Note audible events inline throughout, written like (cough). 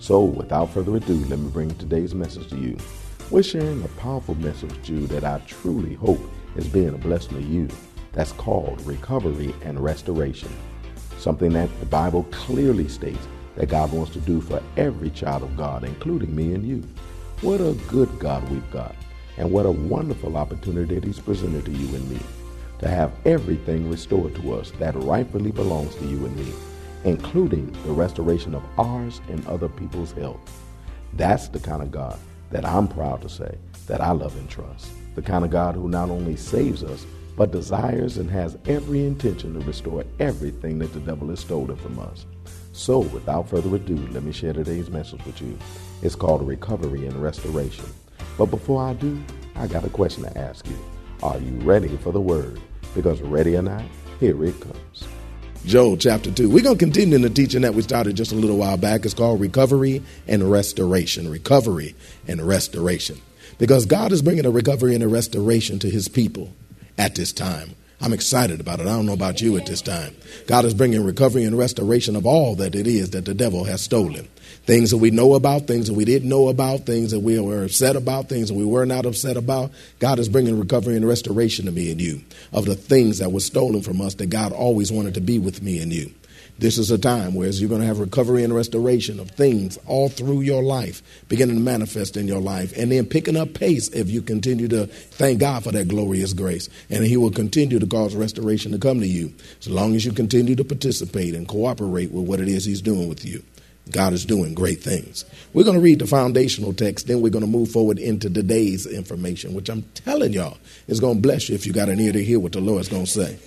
So, without further ado, let me bring today's message to you. We're sharing a powerful message with you that I truly hope is being a blessing to you. That's called recovery and restoration. Something that the Bible clearly states that God wants to do for every child of God, including me and you. What a good God we've got, and what a wonderful opportunity that He's presented to you and me to have everything restored to us that rightfully belongs to you and me including the restoration of ours and other people's health. That's the kind of God that I'm proud to say that I love and trust. The kind of God who not only saves us, but desires and has every intention to restore everything that the devil has stolen from us. So, without further ado, let me share today's message with you. It's called Recovery and Restoration. But before I do, I got a question to ask you. Are you ready for the word? Because ready or not, here it comes. Joel chapter 2. We're going to continue in the teaching that we started just a little while back. It's called Recovery and Restoration. Recovery and Restoration. Because God is bringing a recovery and a restoration to his people at this time. I'm excited about it. I don't know about you at this time. God is bringing recovery and restoration of all that it is that the devil has stolen. Things that we know about, things that we didn't know about, things that we were upset about, things that we were not upset about. God is bringing recovery and restoration to me and you of the things that were stolen from us that God always wanted to be with me and you. This is a time where you're going to have recovery and restoration of things all through your life, beginning to manifest in your life, and then picking up pace if you continue to thank God for that glorious grace. And He will continue to cause restoration to come to you as long as you continue to participate and cooperate with what it is He's doing with you. God is doing great things. We're going to read the foundational text, then we're going to move forward into today's information, which I'm telling y'all is going to bless you if you got an ear to hear what the Lord's going to say.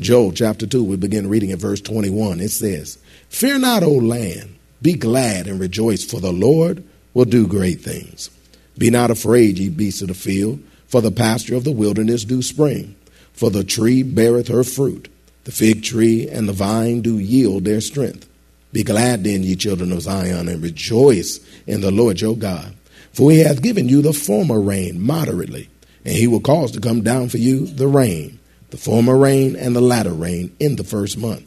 Joel chapter 2, we begin reading at verse 21. It says, Fear not, O land, be glad and rejoice, for the Lord will do great things. Be not afraid, ye beasts of the field, for the pasture of the wilderness do spring. For the tree beareth her fruit, the fig tree and the vine do yield their strength. Be glad then, ye children of Zion, and rejoice in the Lord your God. For he hath given you the former rain moderately, and he will cause to come down for you the rain the former rain and the latter rain in the first month.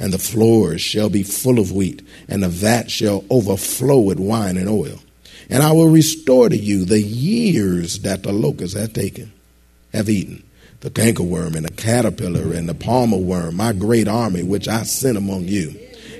And the floors shall be full of wheat, and the vat shall overflow with wine and oil. And I will restore to you the years that the locusts have taken, have eaten, the cankerworm and the caterpillar and the palmer worm, my great army which I sent among you.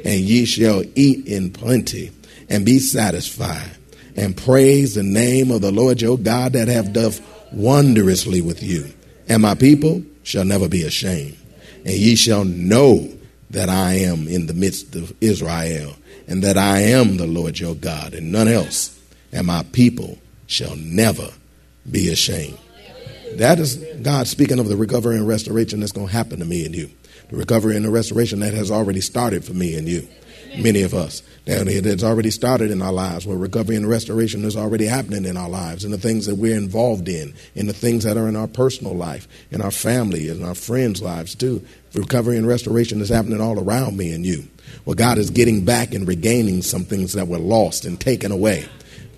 And ye shall eat in plenty and be satisfied, and praise the name of the Lord your God that have done wondrously with you. And my people shall never be ashamed. And ye shall know that I am in the midst of Israel, and that I am the Lord your God, and none else. And my people shall never be ashamed. That is God speaking of the recovery and restoration that's going to happen to me and you. The recovery and the restoration that has already started for me and you, many of us. That it's already started in our lives, where recovery and restoration is already happening in our lives, and the things that we're involved in, in the things that are in our personal life, in our family, in our friends' lives too. Recovery and restoration is happening all around me and you. Well, God is getting back and regaining some things that were lost and taken away.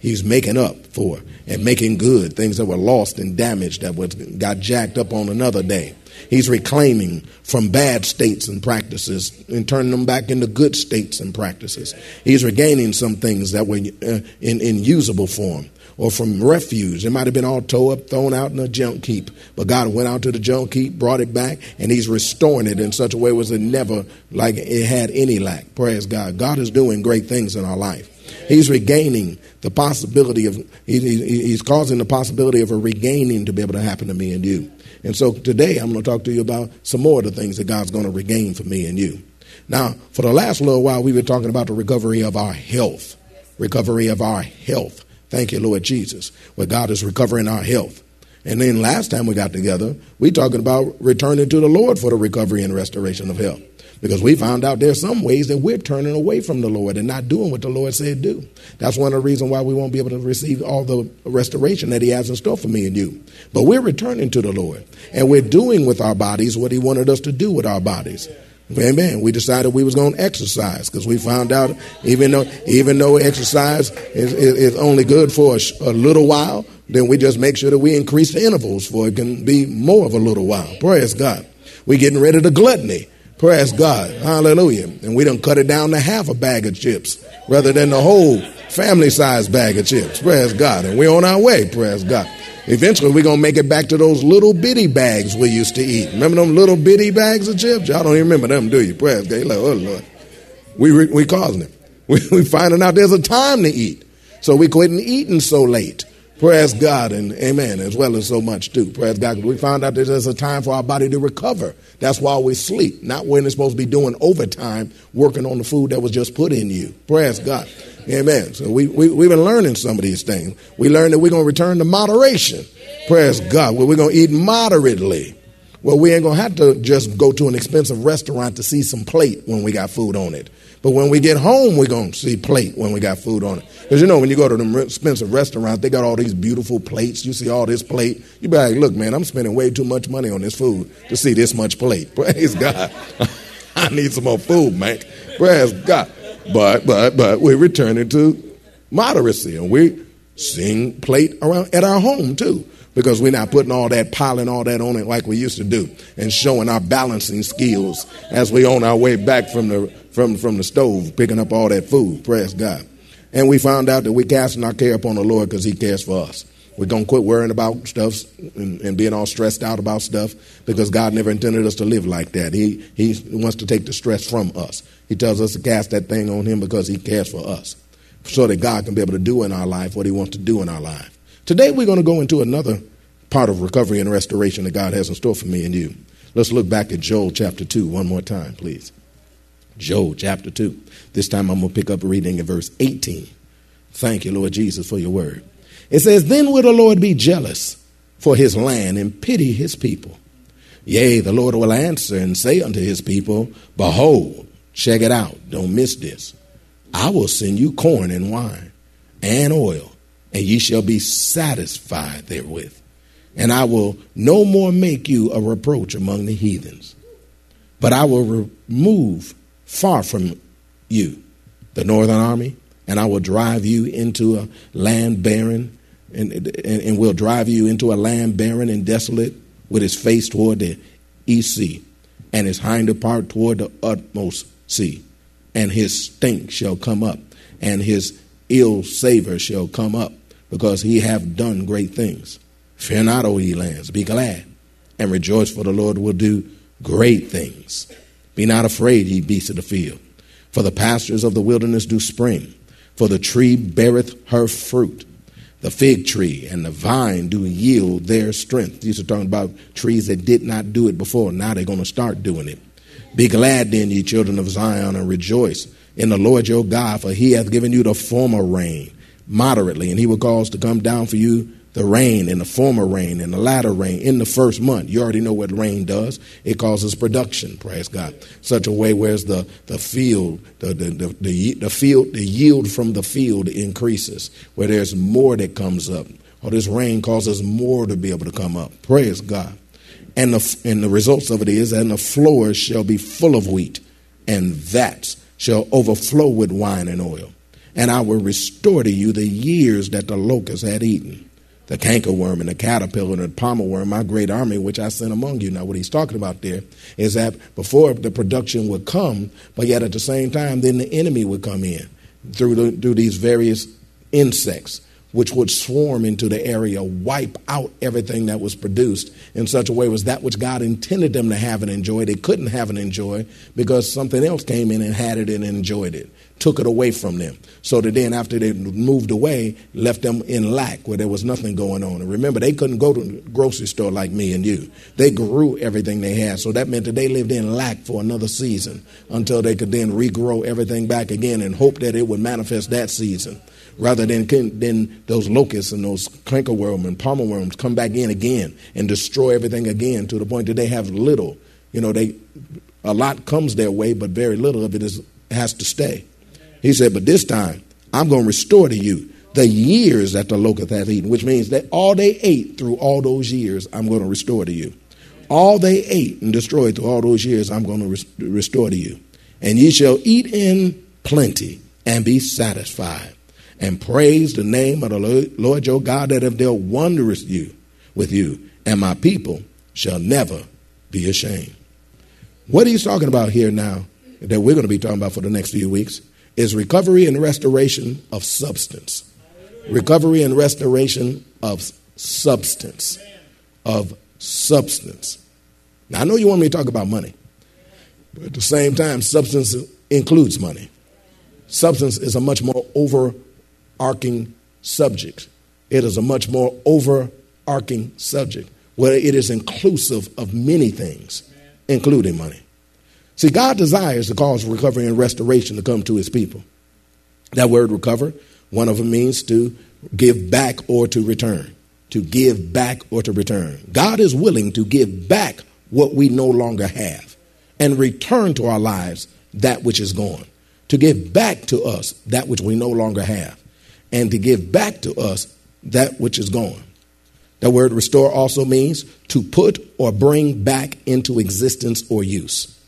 He's making up for and making good things that were lost and damaged that was got jacked up on another day. He's reclaiming from bad states and practices and turning them back into good states and practices. He's regaining some things that were uh, in, in usable form or from refuse. It might have been all towed up, thrown out in a junk heap. But God went out to the junk heap, brought it back, and He's restoring it in such a way was it never like it had any lack. Praise God. God is doing great things in our life. He's regaining the possibility of, he, he, he's causing the possibility of a regaining to be able to happen to me and you. And so today I'm going to talk to you about some more of the things that God's going to regain for me and you. Now, for the last little while, we've been talking about the recovery of our health. Recovery of our health. Thank you, Lord Jesus, where God is recovering our health. And then last time we got together, we talking about returning to the Lord for the recovery and restoration of health. Because we found out there's some ways that we're turning away from the Lord and not doing what the Lord said do. That's one of the reasons why we won't be able to receive all the restoration that He has in store for me and you. But we're returning to the Lord. And we're doing with our bodies what He wanted us to do with our bodies. Amen. We decided we was going to exercise because we found out even though even though exercise is, is, is only good for a, a, little while, then we just make sure that we increase the intervals for it can be more of a little while. Praise God. We're getting rid of the gluttony. Praise God. Hallelujah. And we don't cut it down to half a bag of chips rather than the whole family size bag of chips. Praise God. And we're on our way. Praise God. Eventually, we're going to make it back to those little bitty bags we used to eat. Remember them little bitty bags of chips? Y'all don't even remember them, do you? Praise God. Like, oh, Lord. We, we causing it. (laughs) We, we finding out there's a time to eat. So we quitting eating so late. Praise God and amen, as well as so much too. Praise God. We found out that there's a time for our body to recover. That's why we sleep, not when it's supposed to be doing overtime, working on the food that was just put in you. Praise God. Amen. So we, we, we've been learning some of these things. We learned that we're going to return to moderation. Praise God. We're going to eat moderately. Well, we ain't going to have to just go to an expensive restaurant to see some plate when we got food on it. But when we get home, we're going to see plate when we got food on it. Because you know, when you go to them expensive restaurants, they got all these beautiful plates. You see all this plate. You be like, look, man, I'm spending way too much money on this food to see this much plate. (laughs) Praise God. (laughs) I need some more food, man. Praise God. But, but, but we're returning to moderacy and we seeing plate around at our home too because we're not putting all that piling all that on it like we used to do and showing our balancing skills as we on our way back from the from from the stove picking up all that food praise god and we found out that we're casting our care upon the lord because he cares for us we're going to quit worrying about stuff and, and, being all stressed out about stuff because God never intended us to live like that. He, he wants to take the stress from us. He tells us to cast that thing on Him because He cares for us so that God can be able to do in our life what He wants to do in our life. Today, we're going to go into another part of recovery and restoration that God has in store for me and you. Let's look back at Joel chapter 2 one more time, please. Joel chapter 2. This time I'm going to pick up reading at verse 18. Thank you, Lord Jesus, for your word. It says, Then will the Lord be jealous for his land and pity his people. Yea, the Lord will answer and say unto his people, Behold, check it out, don't miss this. I will send you corn and wine and oil, and ye shall be satisfied therewith. And I will no more make you a reproach among the heathens, but I will remove far from you the northern army, and I will drive you into a land barren and, and, and will drive you into a land barren and desolate with his face toward the east sea and his hinder part toward the utmost sea. And his stink shall come up, and his ill savor shall come up, because he have done great things. Fear not, O ye lands, be glad, and rejoice, for the Lord will do great things. Be not afraid, ye beasts of the field, for the pastures of the wilderness do spring, for the tree beareth her fruit the fig tree and the vine do yield their strength. These are talking about trees that did not do it before. Now they're going to start doing it. Be glad then, ye children of Zion, and rejoice in the Lord your God, for he hath given you the former rain moderately, and he will cause to come down for you the rain and the former rain and the latter rain in the first month. You already know what rain does. It causes production, praise God. Such a way whereas the, the field, the, the, the, the, the field, the yield from the field increases, where there's more that comes up. Or this rain causes more to be able to come up. Praise God. And the, and the results of it is, and the floors shall be full of wheat, and vats shall overflow with wine and oil. And I will restore to you the years that the locust had eaten the cankerworm and the caterpillar and the palmer worm, my great army which I sent among you. Now, what he's talking about there is that before the production would come, but yet at the same time, then the enemy would come in through, the, through these various insects which would swarm into the area, wipe out everything that was produced in such a way was that which God intended them to have and enjoy. They couldn't have and enjoy because something else came in and had it and enjoyed it, took it away from them. So that then after they moved away, left them in lack where there was nothing going on. And remember, they couldn't go to the grocery store like me and you. They grew everything they had. So that meant that they lived in lack for another season until they could then regrow everything back again and hope that it would manifest that season rather than, than those locusts and those cankerworm and palmer worms come back in again and destroy everything again to the point that they have little. You know, they a lot comes their way, but very little of it is, has to stay. He said, but this time I'm going to restore to you the years that the locust hath eaten, which means that all they ate through all those years, I'm going to restore to you. All they ate and destroyed through all those years, I'm going to restore to you. And ye shall eat in plenty and be satisfied and praise the name of the Lord your God that have dealt wondrous you with you, and my people shall never be ashamed. What he's talking about here now, that we're going to be talking about for the next few weeks, is recovery and restoration of substance. Recovery and restoration of substance. Of substance. Now, I know you want me to talk about money, but at the same time, substance includes money. Substance is a much more over overarching subject. It is a much more overarching subject where it is inclusive of many things, including money. See, God desires to cause recovery and restoration to come to his people. That word recover, one of them means to give back or to return. To give back or to return. God is willing to give back what we no longer have and return to our lives that which is gone. To give back to us that which we no longer have and to give back to us that which is gone. The word restore also means to put or bring back into existence or use.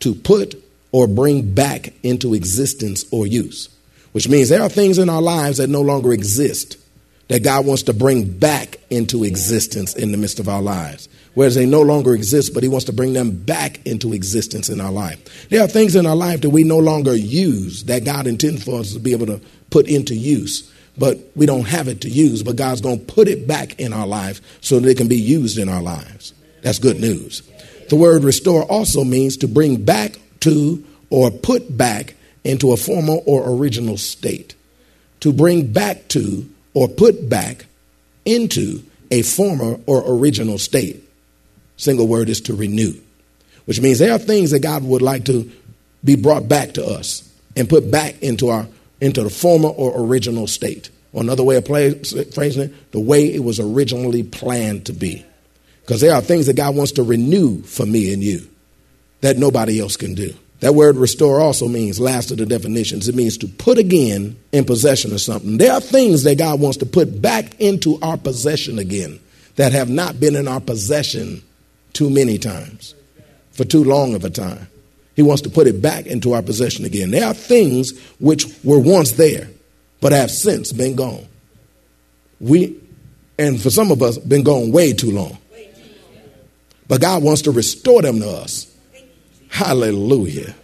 To put or bring back into existence or use, which means there are things in our lives that no longer exist that God wants to bring back into existence in the midst of our lives. Whereas they no longer exist, but He wants to bring them back into existence in our life. There are things in our life that we no longer use that God intended for us to be able to put into use, but we don't have it to use. But God's going to put it back in our life so that it can be used in our lives. That's good news. The word restore also means to bring back to or put back into a former or original state. To bring back to or put back into a former or original state. Single word is to renew, which means there are things that God would like to be brought back to us and put back into our into the former or original state. Or another way of phrasing it, the way it was originally planned to be. Because there are things that God wants to renew for me and you that nobody else can do. That word restore also means, last of the definitions, it means to put again in possession of something. There are things that God wants to put back into our possession again that have not been in our possession too many times, for too long of a time. He wants to put it back into our possession again. There are things which were once there, but have since been gone. We, and for some of us, been gone way too long. But God wants to restore them to us. Hallelujah.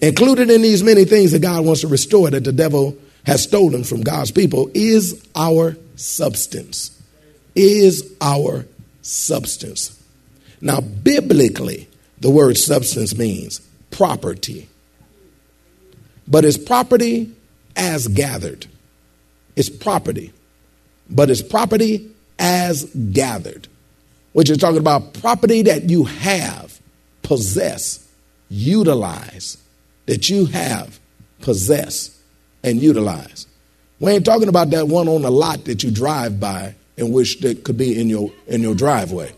Included in these many things that God wants to restore that the devil has stolen from God's people is our substance. Is our substance. Now, biblically, the word substance means property. But it's property as gathered. It's property. But it's property as gathered. Which is talking about property that you have, possess, utilize, that you have, possess, and utilize. We ain't talking about that one on the lot that you drive by and wish that could be in your in your driveway.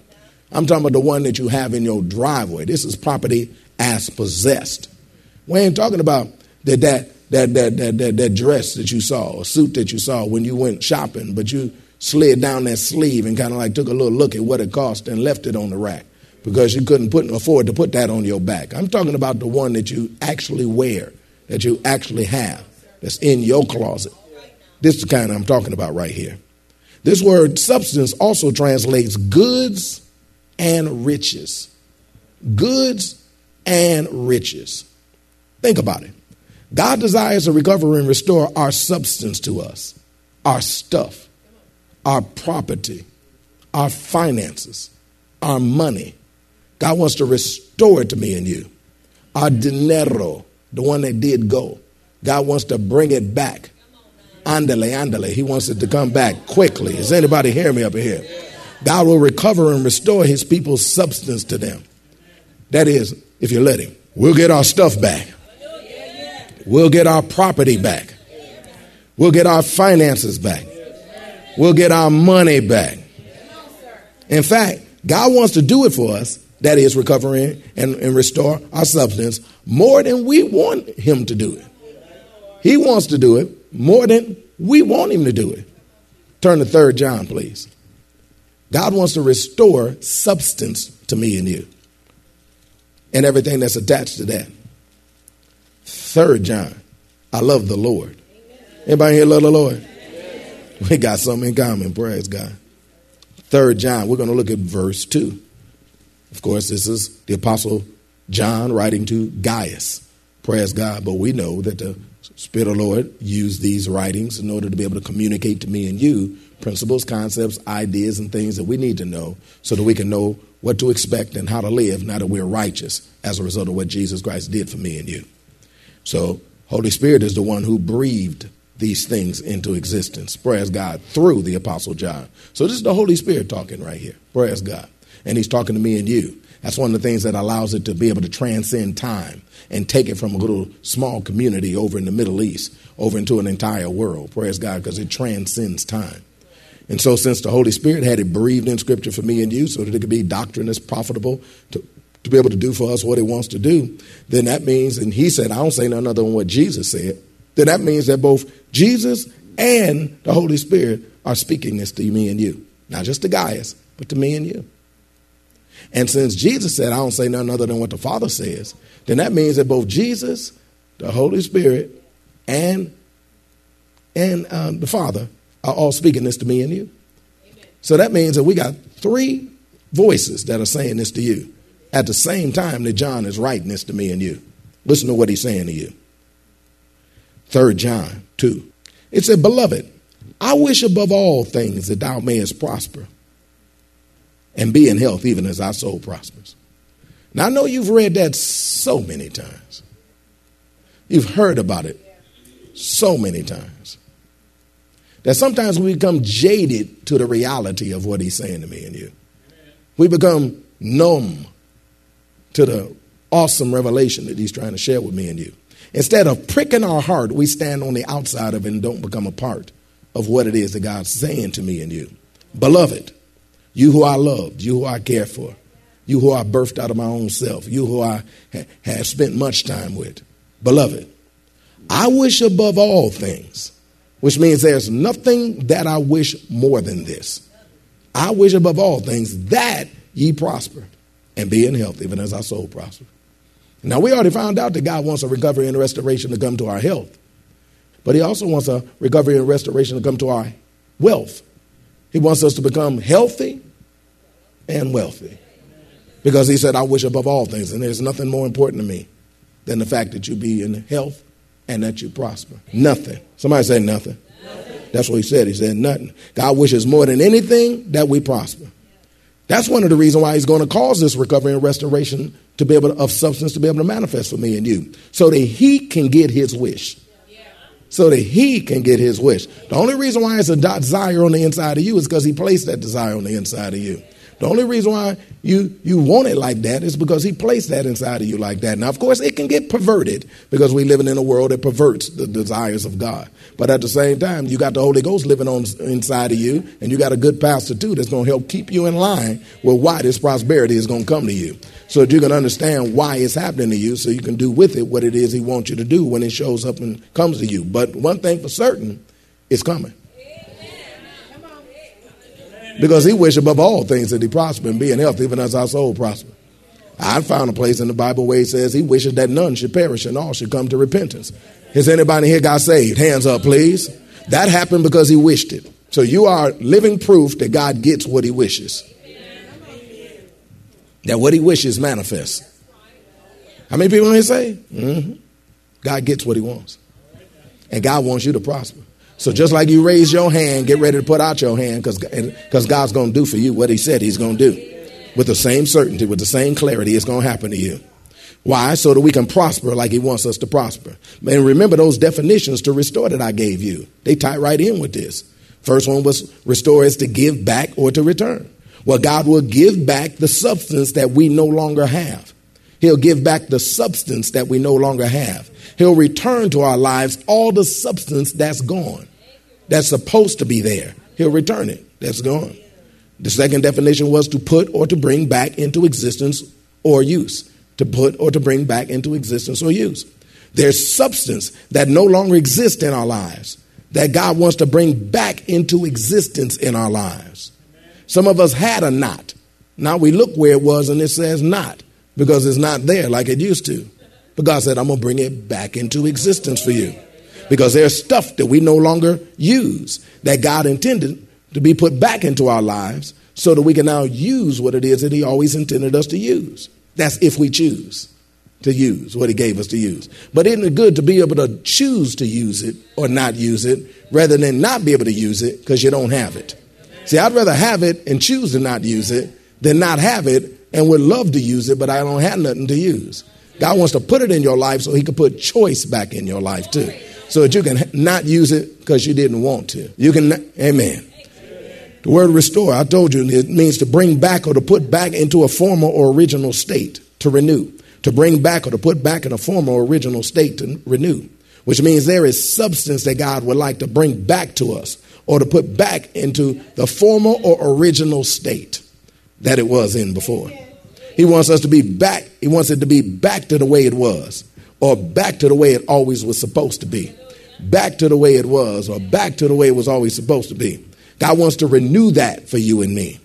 I'm talking about the one that you have in your driveway. This is property as possessed. We ain't talking about that that that that that that, that dress that you saw, a suit that you saw when you went shopping, but you slid down that sleeve and kind of like took a little look at what it cost and left it on the rack because you couldn't put, afford to put that on your back. I'm talking about the one that you actually wear, that you actually have, that's in your closet. This is the kind I'm talking about right here. This word substance also translates goods and riches. Goods and riches. Think about it. God desires to recover and restore our substance to us. our stuff, our property, our finances, our money. God wants to restore it to me and you. Our dinero, the one that did go. God wants to bring it back. Andale, andale. He wants it to come back quickly. Is anybody hearing me up here? God will recover and restore his people's substance to them. That is, if you let him. We'll get our stuff back. We'll get our property back. We'll get our finances back. We'll get our money back. In fact, God wants to do it for us, that is, recovering and, and restore our substance more than we want Him to do it. He wants to do it more than we want Him to do it. Turn to 3 John, please. God wants to restore substance to me and you and everything that's attached to that. Third John, I love the Lord. Anybody here love the Lord? We got something in common, praise God. Third John, we're going to look at verse 2. Of course, this is the Apostle John writing to Gaius. Praise God. But we know that the Spirit of the Lord used these writings in order to be able to communicate to me and you principles, concepts, ideas, and things that we need to know so that we can know what to expect and how to live now that we're righteous as a result of what Jesus Christ did for me and you. So, Holy Spirit is the one who breathed these things into existence. Praise God through the Apostle John. So, this is the Holy Spirit talking right here. Praise God. And he's talking to me and you. That's one of the things that allows it to be able to transcend time and take it from a little small community over in the Middle East over into an entire world. Praise God, because it transcends time. And so, since the Holy Spirit had it breathed in Scripture for me and you so that it could be doctrine that's profitable to, to be able to do for us what it wants to do, then that means, and he said, I don't say none other than what Jesus said, then that means that both Jesus and the Holy Spirit are speaking this to me and you. Not just to Gaius, but to me and you. And since Jesus said, I don't say none other than what the Father says, then that means that both Jesus, the Holy Spirit, and, and um, the Father are all speaking this to me and you. So that means that we got three voices that are saying this to you at the same time that John is writing this to me and you. Listen to what he's saying to you. Third John 2. It said, Beloved, I wish above all things that thou mayest prosper and be in health, even as thy soul prospers. Now, I know you've read that so many times. You've heard about it so many times that sometimes we become jaded to the reality of what he's saying to me and you. We become numb to the awesome revelation that he's trying to share with me and you. Instead of pricking our heart, we stand on the outside of it and don't become a part of what it is that God's saying to me and you. Beloved, you who I loved, you who I care for, you who I birthed out of my own self, you who I ha- have spent much time with, beloved, I wish above all things which means there's nothing that I wish more than this. I wish above all things that ye prosper and be in health, even as our soul prosper. Now, we already found out that God wants a recovery and restoration to come to our health, but He also wants a recovery and restoration to come to our wealth. He wants us to become healthy and wealthy because He said, I wish above all things, and there's nothing more important to me than the fact that you be in health and that you prosper. Nothing. Somebody say nothing. nothing. That's what he said. He said nothing. God wishes more than anything that we prosper. That's one of the reasons why he's going to cause this recovery and restoration to be able to, of substance to be able to manifest for me and you, so that he can get his wish. So that he can get his wish. The only reason why it's a desire on the inside of you is because he placed that desire on the inside of you. The only reason why you, you want it like that is because he placed that inside of you like that. Now, of course, it can get perverted because we're living in a world that perverts the desires of God. But at the same time, you got the Holy Ghost living on inside of you, and you got a good pastor too that's going to help keep you in line with why this prosperity is going to come to you. So that you can understand why it's happening to you so you can do with it what it is he wants you to do when it shows up and comes to you. But one thing for certain, it's coming. Because he wished above all things that he prosper and be in health, even as our soul prosper. I found a place in the Bible where he says he wishes that none should perish and all should come to repentance. Has anybody here got saved? Hands up, please. That happened because he wished it. So you are living proof that God gets what he wishes. That what he wishes manifests. How many people here say? Mm-hmm. God gets what he wants. And God wants you to prosper. So just like you raise your hand, get ready to put out your hand because God's going to do for you what he said he's going to do. With the same certainty, with the same clarity, it's going to happen to you. Why? So that we can prosper like he wants us to prosper. And remember those definitions to restore that I gave you. They tie right in with this. First one was restore is to give back or to return. Well, God will give back the substance that we no longer have. He'll give back the substance that we no longer have. He'll return to our lives all the substance that's gone that's supposed to be there. He'll return it. That's gone. The second definition was to put or to bring back into existence or use. To put or to bring back into existence or use. There's substance that no longer exists in our lives that God wants to bring back into existence in our lives. Some of us had a knot. Now we look where it was and it says not because it's not there like it used to. But God said, I'm going to bring it back into existence for you because there's stuff that we no longer use that God intended to be put back into our lives so that we can now use what it is that He always intended us to use. That's if we choose to use what He gave us to use. But isn't it good to be able to choose to use it or not use it rather than not be able to use it because you don't have it? See, I'd rather have it and choose to not use it than not have it and would love to use it, but I don't have nothing to use. God wants to put it in your life so He can put choice back in your life too so that you can not use it because you didn't want to. You can, amen. The word restore, I told you, it means to bring back or to put back into a former or original state, to renew. To bring back or to put back in a former or original state to renew, which means there is substance that God would like to bring back to us or to put back into the former or original state that it was in before. He wants us to be back, he wants it to be back to the way it was or back to the way it always was supposed to be back to the way it was or back to the way it was always supposed to be. God wants to renew that for you and me.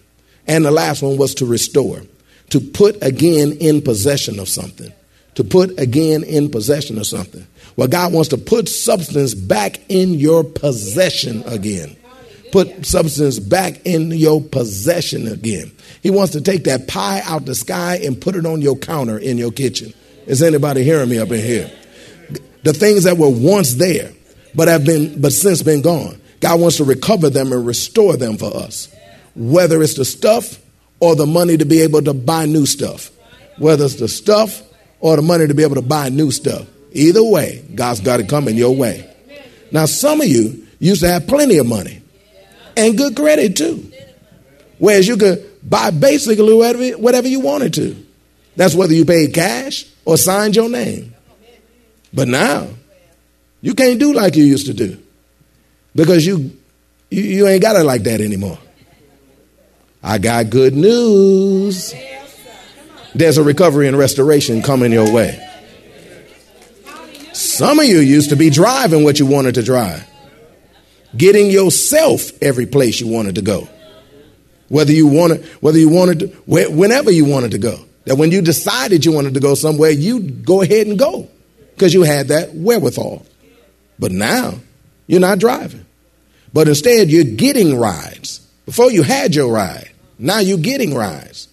And the last one was to restore, to put again in possession of something. To put again in possession of something. Well, God wants to put substance back in your possession again. Put substance back in your possession again. He wants to take that pie out the sky and put it on your counter in your kitchen. Is anybody hearing me up in here? The things that were once there, but have been but since been gone. God wants to recover them and restore them for us. Whether it's the stuff or the money to be able to buy new stuff. Whether it's the stuff or the money to be able to buy new stuff. Either way, God's got to come in your way. Now, some of you used to have plenty of money and good credit too. Whereas you could buy basically whatever, whatever you wanted to. That's whether you paid cash or signed your name. But now, you can't do like you used to do because you, you, you ain't got it like that anymore. I got good news. There's a recovery and restoration coming your way. Some of you used to be driving what you wanted to drive, getting yourself every place you wanted to go. Whether you wanted, whether you wanted to, whenever you wanted to go. That when you decided you wanted to go somewhere, you go ahead and go because you had that wherewithal. But now you're not driving. But instead, you're getting rides. Before you had your ride, now you're getting rides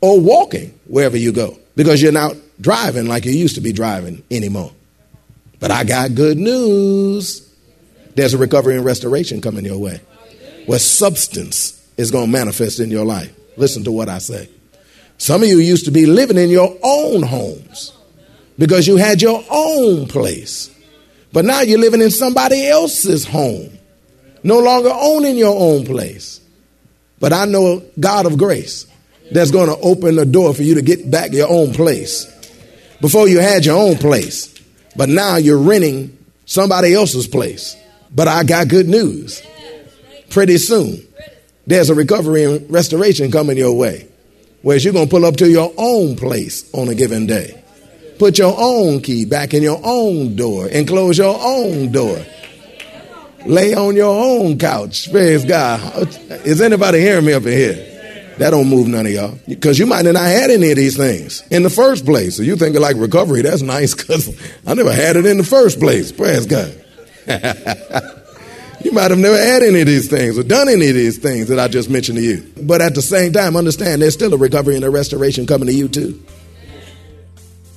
or walking wherever you go because you're not driving like you used to be driving anymore. But I got good news. There's a recovery and restoration coming your way where substance is going to manifest in your life. Listen to what I say. Some of you used to be living in your own homes because you had your own place. But now you're living in somebody else's home, no longer owning your own place. But I know God of grace that's going to open the door for you to get back your own place. Before you had your own place, but now you're renting somebody else's place. But I got good news. Pretty soon, there's a recovery and restoration coming your way. Whereas you're going to pull up to your own place on a given day. Put your own key back in your own door and close your own door. Lay on your own couch. Praise God. Is anybody hearing me up in here? That don't move none of y'all. Because you might have not had any of these things in the first place. So you think like recovery, that's nice because I never had it in the first place. Praise God. (laughs) you might have never had any of these things or done any of these things that I just mentioned to you. But at the same time, understand there's still a recovery and a restoration coming to you too.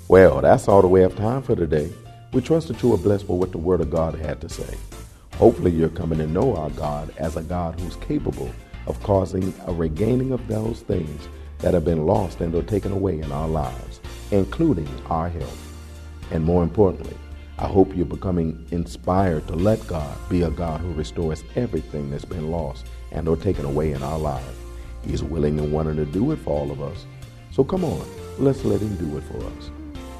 Well, that's all the way have time for today. We trust that you are blessed by what the Word of God had to say. Hopefully, you're coming to know our God as a God who's capable of causing a regaining of those things that have been lost and or taken away in our lives, including our health. And more importantly, I hope you're becoming inspired to let God be a God who restores everything that's been lost and or taken away in our lives. He's willing and wanting to do it for all of us. So come on, let's let him do it for us.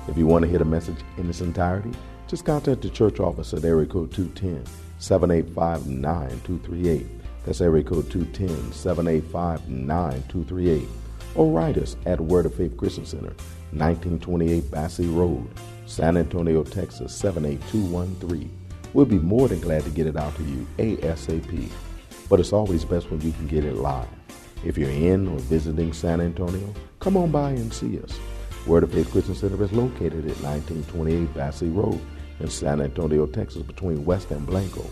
If you want to hear the message in its entirety, just contact the church office at area code 210 785 9238. That's area code 210 785 9238. Or write us at Word of Faith Christian Center, 1928 Basse Road, San Antonio, Texas 78213. We'll be more than glad to get it out to you ASAP. But it's always best when you can get it live. If you're in or visiting San Antonio, come on by and see us. Word of Faith Christian Center is located at 1928 Basse Road in San Antonio, Texas, between West and Blanco.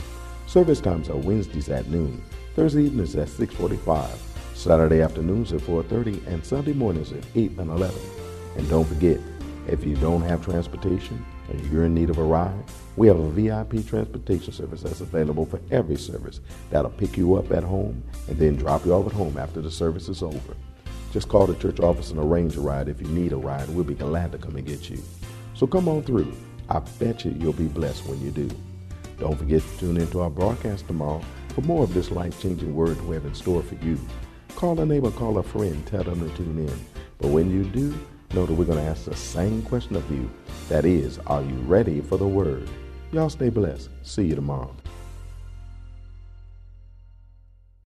Service times are Wednesdays at noon, Thursday evenings at 6:45, Saturday afternoons at 4:30, and Sunday mornings at 8 and 11. And don't forget, if you don't have transportation and you're in need of a ride, we have a VIP transportation service that's available for every service that'll pick you up at home and then drop you off at home after the service is over. Just call the church office and arrange a ride if you need a ride. We'll be glad to come and get you. So come on through. I bet you you'll be blessed when you do. Don't forget to tune into our broadcast tomorrow for more of this life changing word we have in store for you. Call a neighbor, call a friend, tell them to tune in. But when you do, know that we're going to ask the same question of you. That is, are you ready for the word? Y'all stay blessed. See you tomorrow.